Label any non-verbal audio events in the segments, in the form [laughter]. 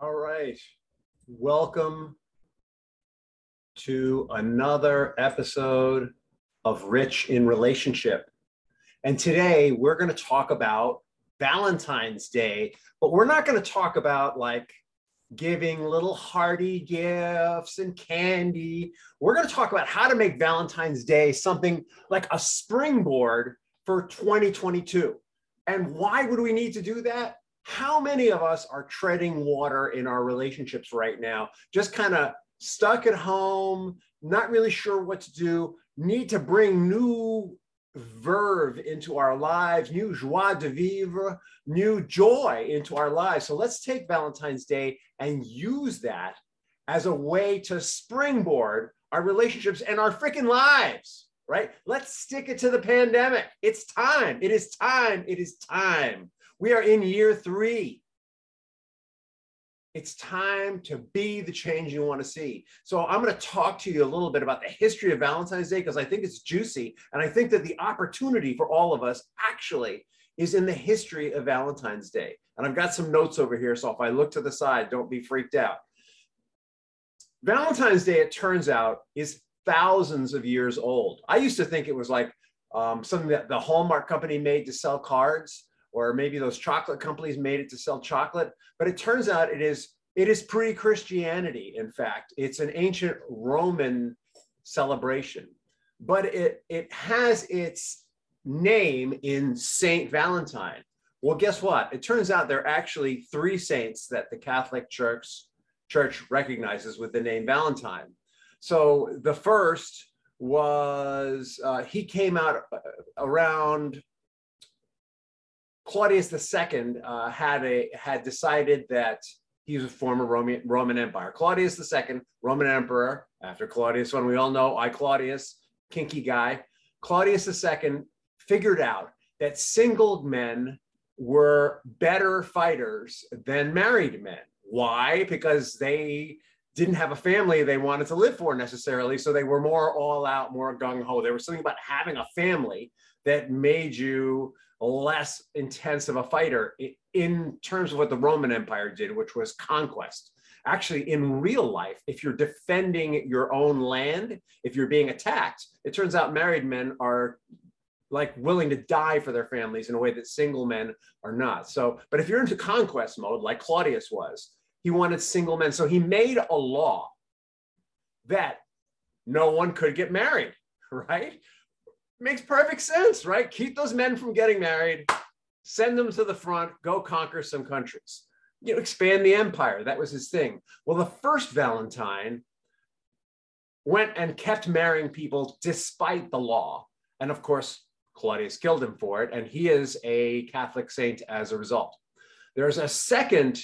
All right. Welcome to another episode of Rich in Relationship. And today we're going to talk about Valentine's Day, but we're not going to talk about like giving little hearty gifts and candy. We're going to talk about how to make Valentine's Day something like a springboard for 2022. And why would we need to do that? How many of us are treading water in our relationships right now? Just kind of stuck at home, not really sure what to do, need to bring new verve into our lives, new joie de vivre, new joy into our lives. So let's take Valentine's Day and use that as a way to springboard our relationships and our freaking lives, right? Let's stick it to the pandemic. It's time. It is time. It is time. We are in year three. It's time to be the change you want to see. So, I'm going to talk to you a little bit about the history of Valentine's Day because I think it's juicy. And I think that the opportunity for all of us actually is in the history of Valentine's Day. And I've got some notes over here. So, if I look to the side, don't be freaked out. Valentine's Day, it turns out, is thousands of years old. I used to think it was like um, something that the Hallmark company made to sell cards or maybe those chocolate companies made it to sell chocolate. But it turns out it is it is pre-Christianity. In fact, it's an ancient Roman celebration, but it it has its name in Saint Valentine. Well, guess what? It turns out there are actually three saints that the Catholic Church Church recognizes with the name Valentine. So the first was uh, he came out uh, around Claudius II uh, had a had decided that he was a former Roman Roman Empire. Claudius II, Roman Emperor, after Claudius, when we all know I Claudius, kinky guy. Claudius II figured out that single men were better fighters than married men. Why? Because they didn't have a family they wanted to live for necessarily. So they were more all out, more gung ho. There was something about having a family that made you less intense of a fighter in terms of what the Roman Empire did, which was conquest. Actually, in real life, if you're defending your own land, if you're being attacked, it turns out married men are like willing to die for their families in a way that single men are not. So, but if you're into conquest mode, like Claudius was, he wanted single men. So he made a law that no one could get married, [laughs] right? Makes perfect sense, right? Keep those men from getting married, send them to the front, go conquer some countries, you know, expand the empire. That was his thing. Well, the first Valentine went and kept marrying people despite the law. And of course, Claudius killed him for it, and he is a Catholic saint as a result. There's a second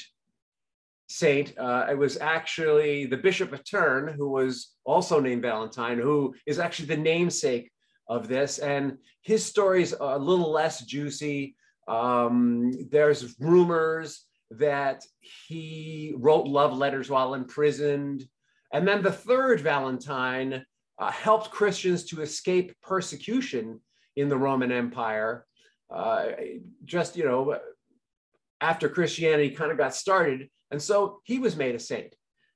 saint. Uh, it was actually the Bishop of Turin, who was also named Valentine, who is actually the namesake of this. And his stories are a little less juicy. Um, there's rumors that he wrote love letters while imprisoned. And then the third Valentine uh, helped Christians to escape persecution in the Roman Empire. Uh, just, you know, after Christianity kind of got started. And so he was made a saint.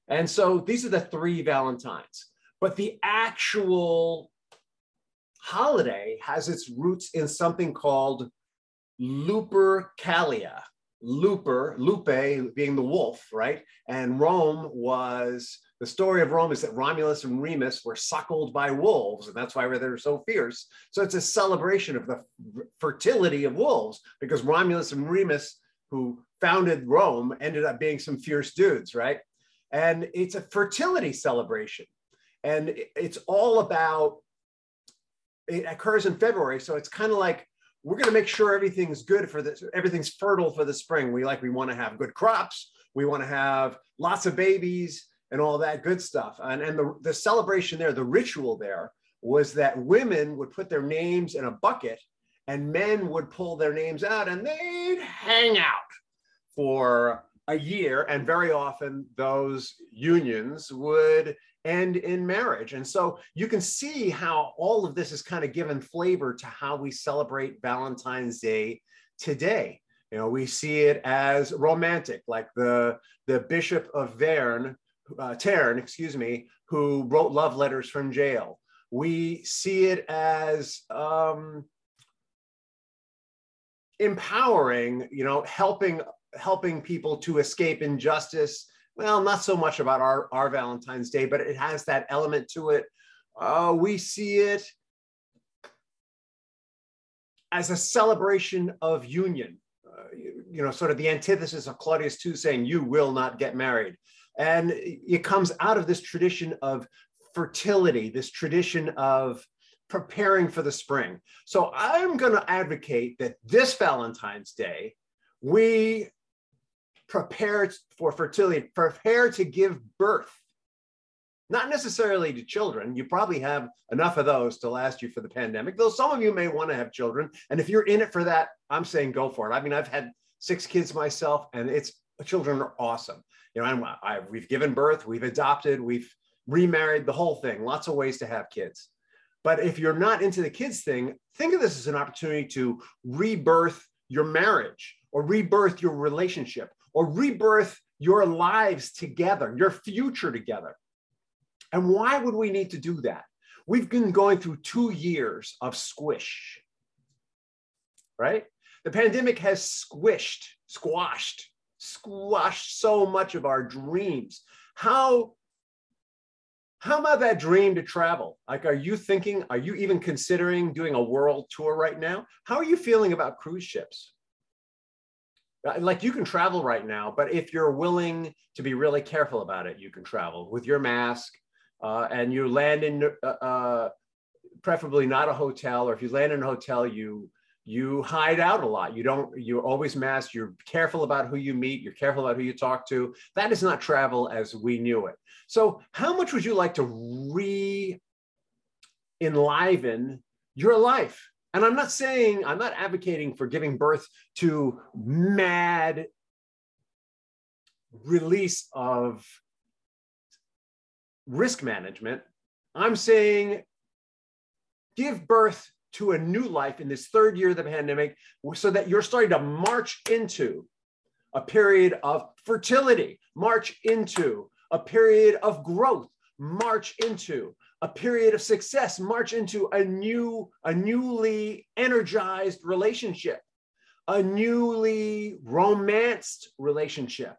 And so these are the three Valentines. But the actual holiday has its roots in something called Lupercalia. Luper, Lupe being the wolf, right? And Rome was the story of Rome is that Romulus and Remus were suckled by wolves, and that's why they're so fierce. So it's a celebration of the fertility of wolves because Romulus and Remus, who founded Rome, ended up being some fierce dudes, right? And it's a fertility celebration. And it's all about it occurs in February. So it's kind of like we're going to make sure everything's good for this, everything's fertile for the spring. We like, we want to have good crops, we want to have lots of babies and all that good stuff. And, and the, the celebration there, the ritual there was that women would put their names in a bucket and men would pull their names out and they'd hang out for a year. And very often those unions would and in marriage. And so you can see how all of this is kind of given flavor to how we celebrate Valentine's Day today. You know, we see it as romantic, like the the Bishop of Verne, uh, Tern, excuse me, who wrote love letters from jail. We see it as um, empowering, you know, helping helping people to escape injustice. Well, not so much about our, our Valentine's Day, but it has that element to it. Uh, we see it as a celebration of union, uh, you, you, know, sort of the antithesis of Claudius II saying, you will not get married. And it comes out of this tradition of fertility, this tradition of preparing for the spring. So I'm going to advocate that this Valentine's Day, we prepare for fertility, prepare to give birth. Not necessarily to children. You probably have enough of those to last you for the pandemic, though some of you may want to have children. And if you're in it for that, I'm saying go for it. I mean, I've had six kids myself, and it's children are awesome. You know, I, I, we've given birth, we've adopted, we've remarried, the whole thing. Lots of ways to have kids. But if you're not into the kids thing, think of this as an opportunity to rebirth your marriage or rebirth your relationship or rebirth your lives together, your future together. And why would we need to do that? We've been going through two years of squish, right? The pandemic has squished, squashed, squashed so much of our dreams. How how about that dream to travel? Like, are you thinking, are you even considering doing a world tour right now? How are you feeling about cruise ships? Uh, like, you can travel right now, but if you're willing to be really careful about it, you can travel with your mask uh, and you land in, uh, uh, preferably not a hotel, or if you land in a hotel, you you hide out a lot. You don't, you're always masked. You're careful about who you meet. You're careful about who you talk to. That is not travel as we knew it. So, how much would you like to re enliven your life? And I'm not saying, I'm not advocating for giving birth to mad release of risk management. I'm saying give birth to a new life in this third year of the pandemic so that you're starting to march into a period of fertility, march into a period of growth, march into a period of success, march into a new, a newly energized relationship, a newly romanced relationship.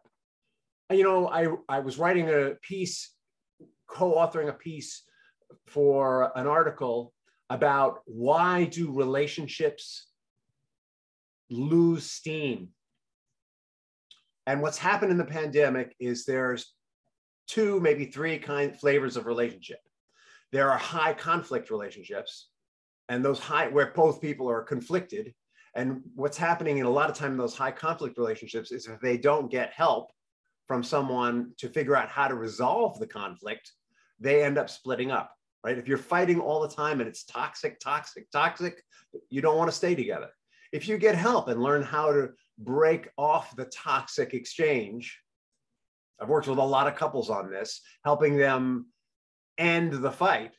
You know, I, I was writing a piece, co-authoring a piece for an article about why do relationships lose steam and what's happened in the pandemic is there's two maybe three kind flavors of relationship there are high conflict relationships and those high where both people are conflicted and what's happening in a lot of time in those high conflict relationships is if they don't get help from someone to figure out how to resolve the conflict they end up splitting up right? If you're fighting all the time and it's toxic, toxic, toxic, you don't want to stay together. If you get help and learn how to break off the toxic exchange, I've worked with a lot of couples on this, helping them end the fight,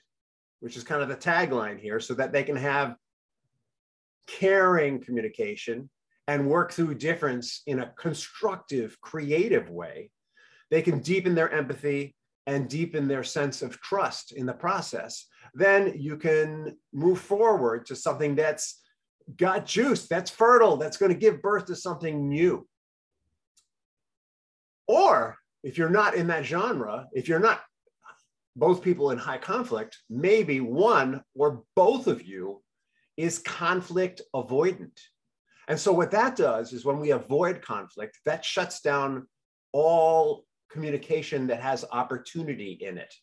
which is kind of the tagline here, so that they can have caring communication and work through difference in a constructive, creative way. They can deepen their empathy and deepen their sense of trust in the process, then you can move forward to something that's got juice, that's fertile, that's going to give birth to something new. Or if you're not in that genre, if you're not both people in high conflict, maybe one or both of you is conflict avoidant. And so, what that does is when we avoid conflict, that shuts down all communication that has opportunity in it.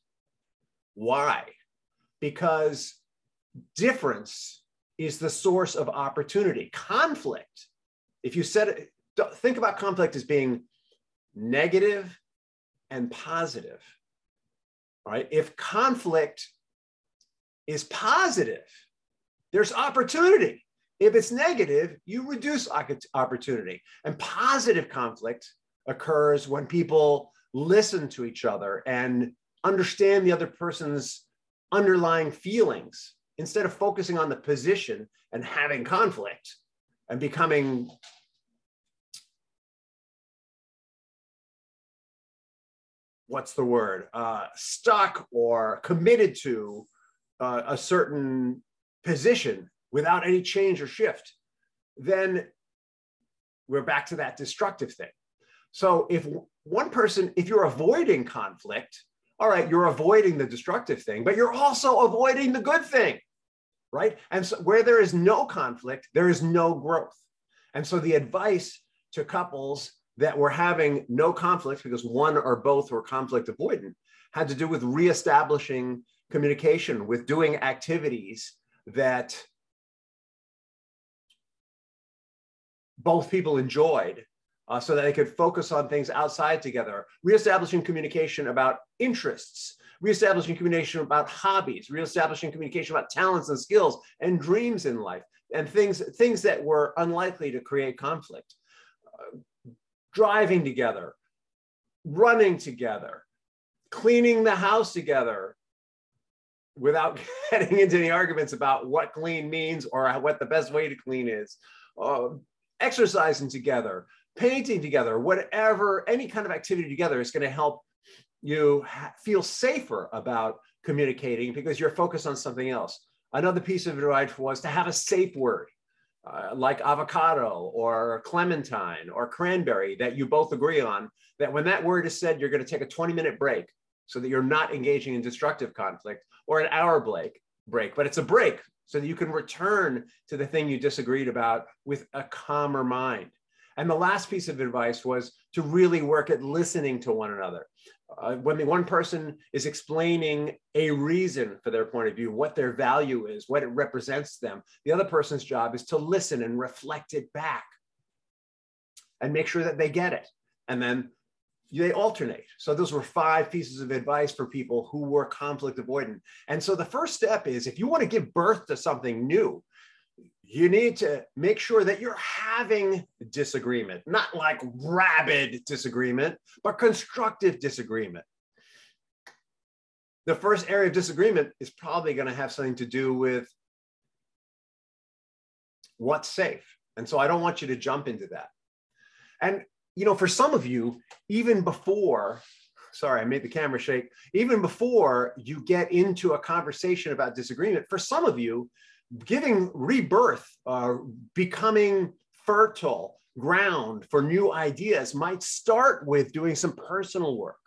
Why? Because difference is the source of opportunity. Conflict, if you said think about conflict as being negative and positive. Right? If conflict is positive, there's opportunity. If it's negative, you reduce opportunity. And positive conflict occurs when people listen to each other and understand the other person's underlying feelings instead of focusing on the position and having conflict and becoming what's the word uh, stuck or committed to uh, a certain position without any change or shift then we're back to that destructive thing. So if one person if you're avoiding conflict all right you're avoiding the destructive thing but you're also avoiding the good thing right? And so where there is no conflict there is no growth. And so the advice to couples that were having no conflict because one or both were conflict avoidant had to do with reestablishing communication, with doing activities that both people enjoyed uh, so that they could focus on things outside together, reestablishing communication about interests, reestablishing communication about hobbies, reestablishing communication about talents and skills and dreams in life, and things, things that were unlikely to create conflict. Uh, driving together, running together, cleaning the house together without [laughs] getting into any arguments about what clean means or what the best way to clean is, uh, exercising together, painting together, whatever, any kind of activity together is going to help you feel safer about communicating because you're focused on something else. Another piece of advice was to have a safe word. Uh, like avocado or clementine or cranberry that you both agree on, that when that word is said, you're going to take a 20 minute break so that you're not engaging in destructive conflict or an hour break, break, but it's a break so that you can return to the thing you disagreed about with a calmer mind. And the last piece of advice was to really work at listening to one another uh, when the one person is explaining a reason for their point of view, what their value is, what it represents them, the other person's job is to listen and reflect it back and make sure that they get it. And then they alternate. So those were five pieces of advice for people who were conflict avoidant. And so the first step is if you want to give birth to something new, you need to make sure that you're having disagreement, not like rabid disagreement, but constructive disagreement. The first area of disagreement is probably going to have something to do with what's safe. And so I don't want you to jump into that. And, you know, for some of you, even before, sorry, I made the camera shake, even before you get into a conversation about disagreement, for some of you, giving rebirth, uh, becoming fertile ground for new ideas might start with doing some personal work.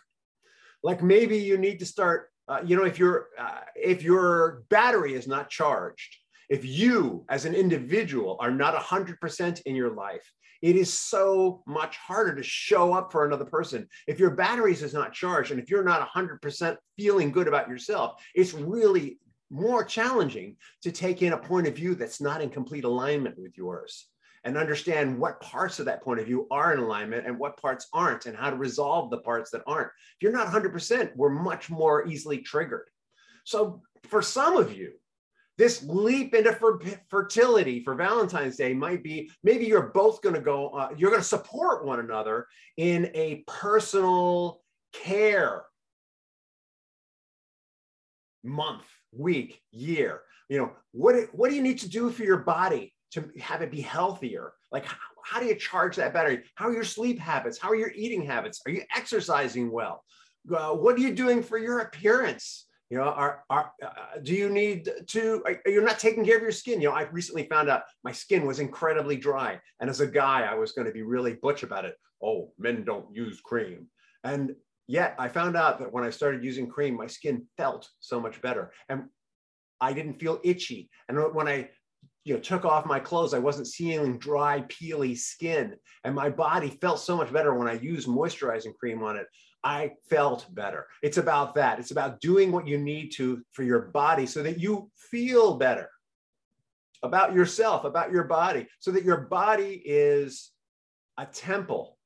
Like maybe you need to start, uh, you know, if your uh, if your battery is not charged, if you as an individual are not 100% in your life, it is so much harder to show up for another person. If your batteries is not charged and if you're not 100% feeling good about yourself, it's really more challenging to take in a point of view that's not in complete alignment with yours and understand what parts of that point of view are in alignment and what parts aren't and how to resolve the parts that aren't. If you're not 100%, we're much more easily triggered. So for some of you, this leap into fer- fertility for Valentine's Day might be maybe you're both going to go, uh, you're going to support one another in a personal care month week, year. You know, what, what do you need to do for your body to have it be healthier? Like, how, how do you charge that battery? How are your sleep habits? How are your eating habits? Are you exercising well? Uh, what are you doing for your appearance? You know, are, are uh, do you need to? Are, you're not taking care of your skin. You know, I recently found out my skin was incredibly dry, and as a guy, I was going to be really butch about it. Oh, men don't use cream, and Yet I found out that when I started using cream, my skin felt so much better and I didn't feel itchy. And when I you know, took off my clothes, I wasn't seeing dry, peely skin. And my body felt so much better when I used moisturizing cream on it. I felt better. It's about that. It's about doing what you need to for your body so that you feel better about yourself, about your body, so that your body is a temple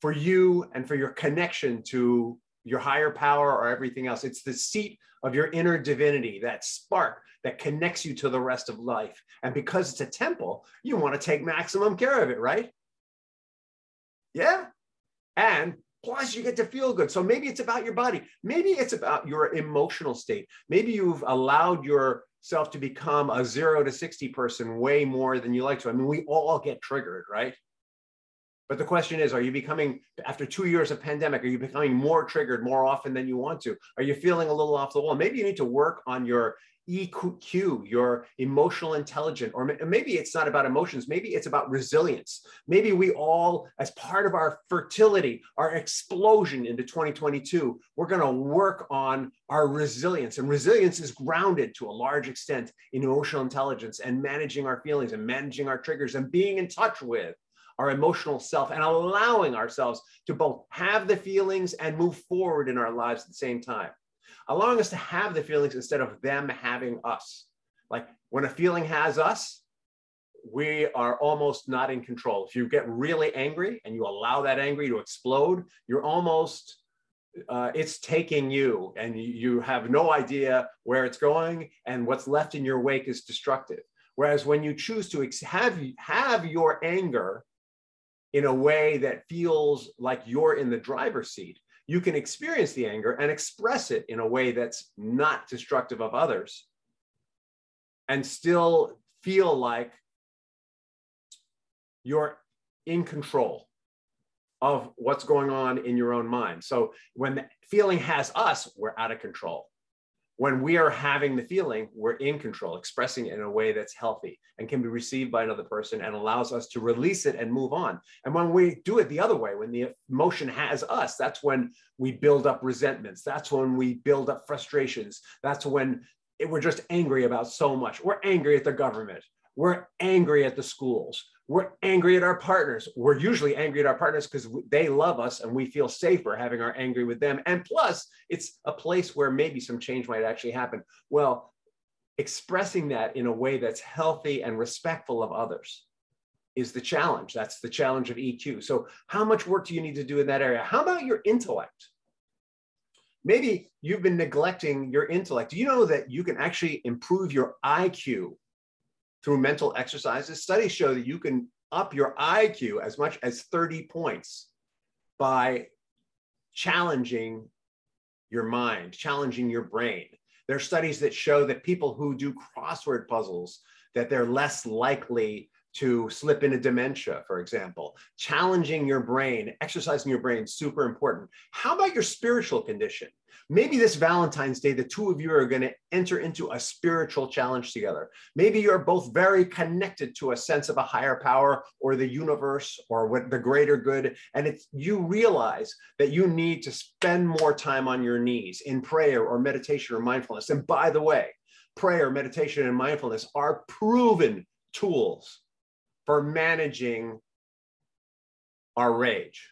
for you and for your connection to your higher power or everything else. It's the seat of your inner divinity, that spark that connects you to the rest of life. And because it's a temple, you want to take maximum care of it, right? Yeah. And plus, you get to feel good. So maybe it's about your body. Maybe it's about your emotional state. Maybe you've allowed yourself to become a zero to 60 person way more than you like to. I mean, we all get triggered, right? But the question is, are you becoming, after two years of pandemic, are you becoming more triggered more often than you want to? Are you feeling a little off the wall? Maybe you need to work on your EQ, your emotional intelligence, or maybe it's not about emotions, maybe it's about resilience. Maybe we all, as part of our fertility, our explosion into 2022, we're going to work on our resilience. And resilience is grounded to a large extent in emotional intelligence and managing our feelings and managing our triggers and being in touch with our emotional self and allowing ourselves to both have the feelings and move forward in our lives at the same time allowing us to have the feelings instead of them having us. Like when a feeling has us, we are almost not in control. If you get really angry and you allow that angry to explode, you're almost uh, it's taking you and you have no idea where it's going and what's left in your wake is destructive whereas when you choose to have have your anger in a way that feels like you're in the driver's seat you can experience the anger and express it in a way that's not destructive of others and still feel like you're in control of what's going on in your own mind. So when the feeling has us, we're out of control when we are having the feeling, we're in control, expressing it in a way that's healthy and can be received by another person and allows us to release it and move on. And when we do it the other way, when the emotion has us, that's when we build up resentments. That's when we build up frustrations. That's when we're just angry about so much. We're angry at the government. We're angry at the schools. We're angry at our partners. We're usually angry at our partners because they love us and we feel safer having our angry with them. And plus, it's a place where maybe some change might actually happen. Well, expressing that in a way that's healthy and respectful of others is the challenge. That's the challenge of EQ. So, how much work do you need to do in that area? How about your intellect? Maybe you've been neglecting your intellect. Do you know that you can actually improve your IQ through mental exercises. Studies show that you can up your IQ as much as 30 points by challenging your mind, challenging your brain. There are studies that show that people who do crossword puzzles that they're less likely to slip into dementia, for example. Challenging your brain, exercising your brain, super important. How about your spiritual condition? Maybe this Valentine's Day, the two of you are going to enter into a spiritual challenge together. Maybe you're both very connected to a sense of a higher power or the universe or what the greater good. And it's you realize that you need to spend more time on your knees in prayer or meditation or mindfulness. And by the way, prayer, meditation, and mindfulness are proven tools for managing our rage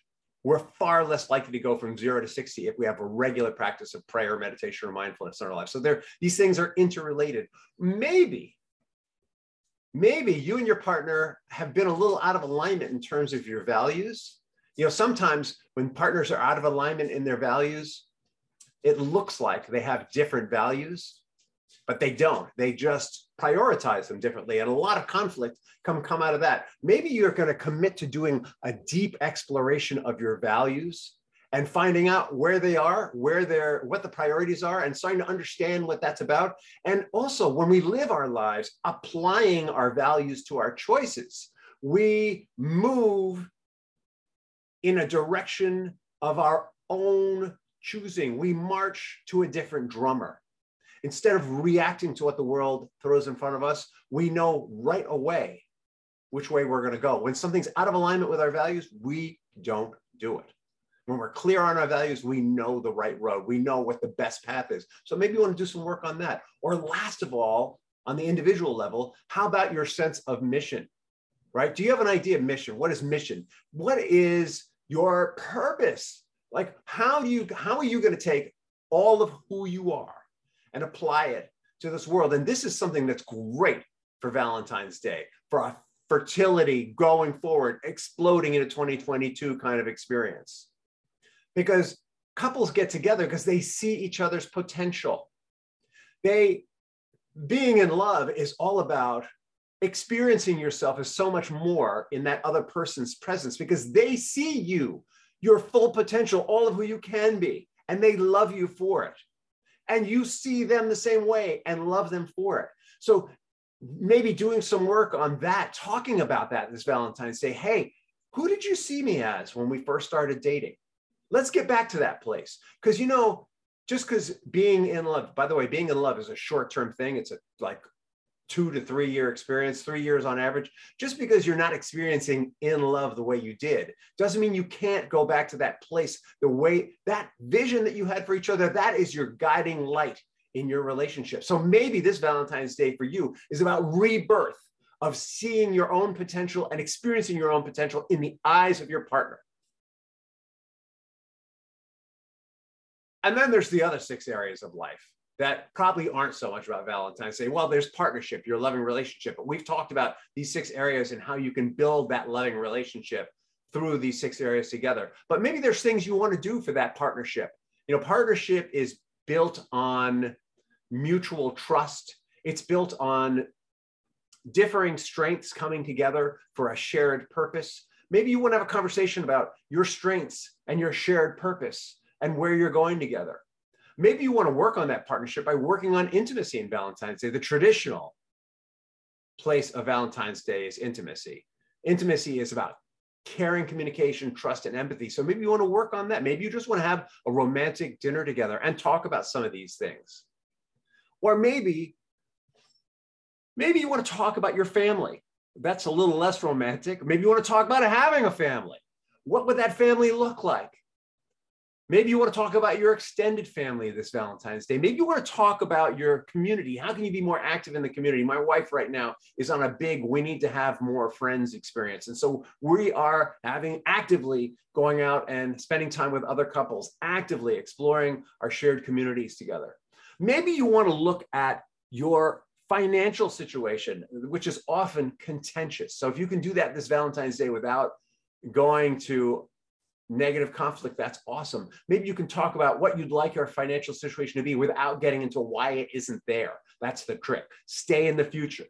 we're far less likely to go from zero to 60 if we have a regular practice of prayer, meditation, or mindfulness in our life. So there, these things are interrelated. Maybe, maybe you and your partner have been a little out of alignment in terms of your values. You know, sometimes when partners are out of alignment in their values, it looks like they have different values, but they don't. They just prioritize them differently and a lot of conflict come come out of that. Maybe you're going to commit to doing a deep exploration of your values and finding out where they are where they're what the priorities are and starting to understand what that's about. And also when we live our lives applying our values to our choices we move in a direction of our own choosing. We march to a different drummer instead of reacting to what the world throws in front of us, we know right away which way we're going to go. When something's out of alignment with our values, we don't do it. When we're clear on our values, we know the right road. We know what the best path is. So maybe you want to do some work on that. Or last of all, on the individual level, how about your sense of mission? Right? Do you have an idea of mission? What is mission? What is your purpose? Like how do you how are you going to take all of who you are and apply it to this world. And this is something that's great for Valentine's Day, for our fertility going forward, exploding into 2022 kind of experience. Because couples get together because they see each other's potential. They, being in love is all about experiencing yourself as so much more in that other person's presence because they see you, your full potential, all of who you can be, and they love you for it and you see them the same way and love them for it. So maybe doing some work on that, talking about that this Valentine's Day. Hey, who did you see me as when we first started dating? Let's get back to that place. Because, you know, just because being in love, by the way, being in love is a short term thing. It's a like two to three year experience, three years on average. Just because you're not experiencing in love the way you did doesn't mean you can't go back to that place, the way that vision that you had for each other, that is your guiding light in your relationship. So maybe this Valentine's Day for you is about rebirth of seeing your own potential and experiencing your own potential in the eyes of your partner. And then there's the other six areas of life that probably aren't so much about Valentine's Day. Well, there's partnership, your loving relationship, but we've talked about these six areas and how you can build that loving relationship through these six areas together. But maybe there's things you want to do for that partnership. You know, partnership is built on mutual trust. It's built on differing strengths coming together for a shared purpose. Maybe you want to have a conversation about your strengths and your shared purpose and where you're going together. Maybe you want to work on that partnership by working on intimacy in Valentine's Day. The traditional place of Valentine's Day is intimacy. Intimacy is about caring, communication, trust, and empathy. So maybe you want to work on that. Maybe you just want to have a romantic dinner together and talk about some of these things. Or maybe, maybe you want to talk about your family. That's a little less romantic. Maybe you want to talk about having a family. What would that family look like? Maybe you want to talk about your extended family this Valentine's Day. Maybe you want to talk about your community. How can you be more active in the community? My wife right now is on a big, we need to have more friends experience. And so we are having actively going out and spending time with other couples, actively exploring our shared communities together. Maybe you want to look at your financial situation, which is often contentious. So if you can do that this Valentine's Day without going to negative conflict, that's awesome. Maybe you can talk about what you'd like your financial situation to be without getting into why it isn't there. That's the trick. Stay in the future.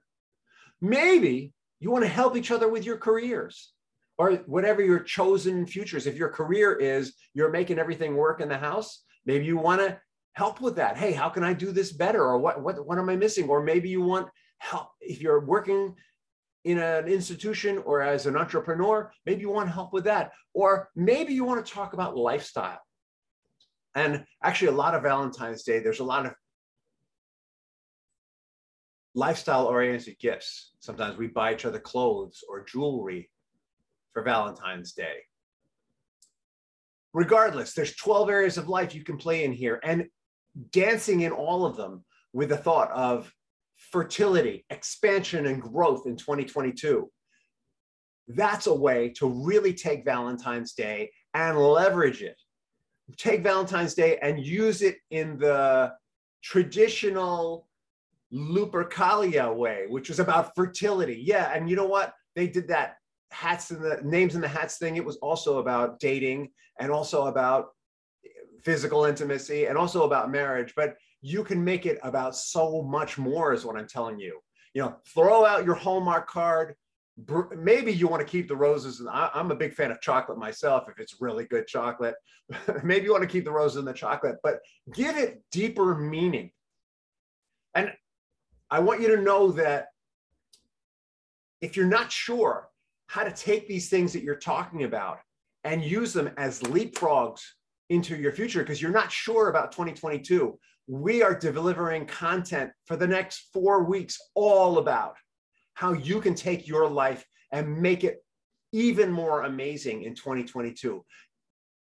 Maybe you want to help each other with your careers or whatever your chosen futures. If your career is you're making everything work in the house, maybe you want to help with that. Hey, how can I do this better? Or what, what, what am I missing? Or maybe you want help if you're working in an institution or as an entrepreneur, maybe you want help with that. Or maybe you want to talk about lifestyle. And actually, a lot of Valentine's Day, there's a lot of lifestyle oriented gifts. Sometimes we buy each other clothes or jewelry for Valentine's Day. Regardless, there's 12 areas of life you can play in here and dancing in all of them with the thought of fertility, expansion, and growth in 2022. That's a way to really take Valentine's Day and leverage it. Take Valentine's Day and use it in the traditional Lupercalia way, which was about fertility. Yeah, and you know what? They did that hats and the names in the hats thing. It was also about dating and also about physical intimacy and also about marriage. But you can make it about so much more is what i'm telling you. You know throw out your hallmark card. Maybe you want to keep the roses and i'm a big fan of chocolate myself if it's really good chocolate. [laughs] Maybe you want to keep the roses and the chocolate but give it deeper meaning. And i want you to know that if you're not sure how to take these things that you're talking about and use them as leapfrogs into your future because you're not sure about 2022 we are delivering content for the next four weeks all about how you can take your life and make it even more amazing in 2022.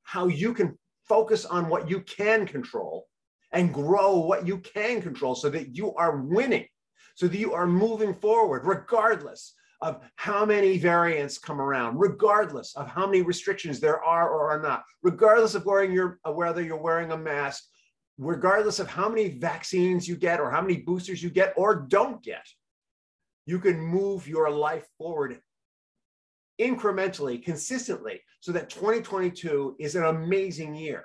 How you can focus on what you can control and grow what you can control so that you are winning, so that you are moving forward, regardless of how many variants come around, regardless of how many restrictions there are or are not, regardless of wearing your, uh, whether you're wearing a mask regardless of how many vaccines you get or how many boosters you get or don't get, you can move your life forward incrementally, consistently, so that 2022 is an amazing year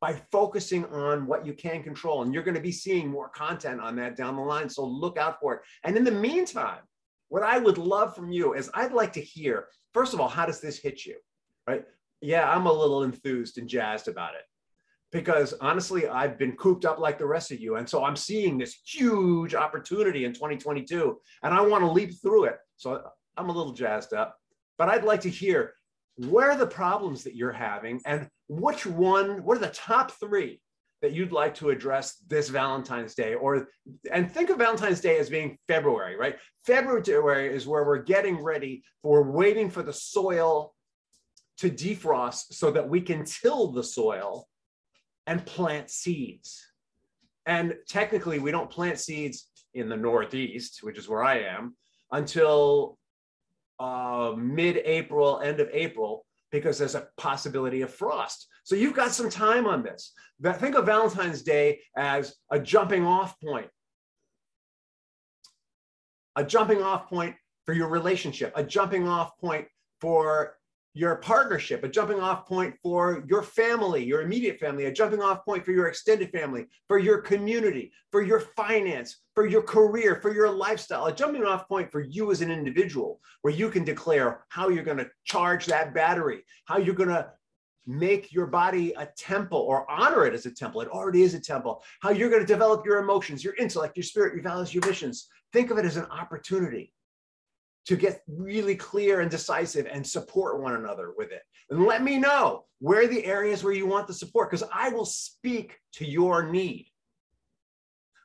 by focusing on what you can control. And you're going to be seeing more content on that down the line. So look out for it. And in the meantime, what I would love from you is I'd like to hear, first of all, how does this hit you? Right? Yeah, I'm a little enthused and jazzed about it because honestly, I've been cooped up like the rest of you. And so I'm seeing this huge opportunity in 2022 and I want to leap through it. So I'm a little jazzed up, but I'd like to hear where are the problems that you're having and which one, what are the top three that you'd like to address this Valentine's Day? Or and think of Valentine's Day as being February, right? February is where we're getting ready, for waiting for the soil to defrost so that we can till the soil and plant seeds. And technically, we don't plant seeds in the Northeast, which is where I am, until uh, mid-April, end of April, because there's a possibility of frost. So you've got some time on this. Think of Valentine's Day as a jumping off point. A jumping off point for your relationship, a jumping off point for your partnership, a jumping off point for your family, your immediate family, a jumping off point for your extended family, for your community, for your finance, for your career, for your lifestyle, a jumping off point for you as an individual, where you can declare how you're going to charge that battery, how you're going to make your body a temple or honor it as a temple. It already is a temple. How you're going to develop your emotions, your intellect, your spirit, your values, your missions. Think of it as an opportunity to get really clear and decisive and support one another with it. And let me know where the areas where you want the support, because I will speak to your need.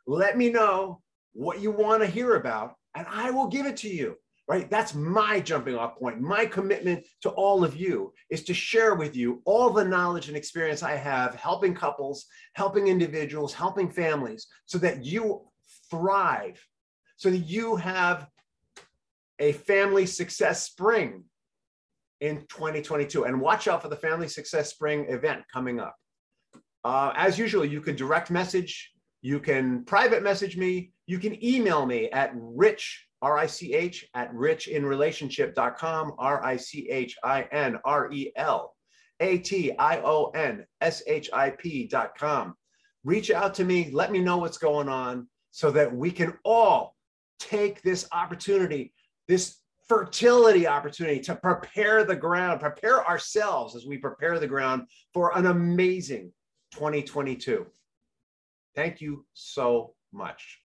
Let me know what you want to hear about, and I will give it to you. Right? That's my jumping off point. My commitment to all of you is to share with you all the knowledge and experience I have helping couples, helping individuals, helping families so that you thrive, so that you have a family success spring in 2022. And watch out for the Family Success Spring event coming up. Uh, as usual, you can direct message, you can private message me, you can email me at rich, R I C H, at richinrelationship.com, R I C H I N R E L A T I O N S H I P.com. Reach out to me, let me know what's going on so that we can all take this opportunity this fertility opportunity to prepare the ground, prepare ourselves as we prepare the ground for an amazing 2022. Thank you so much.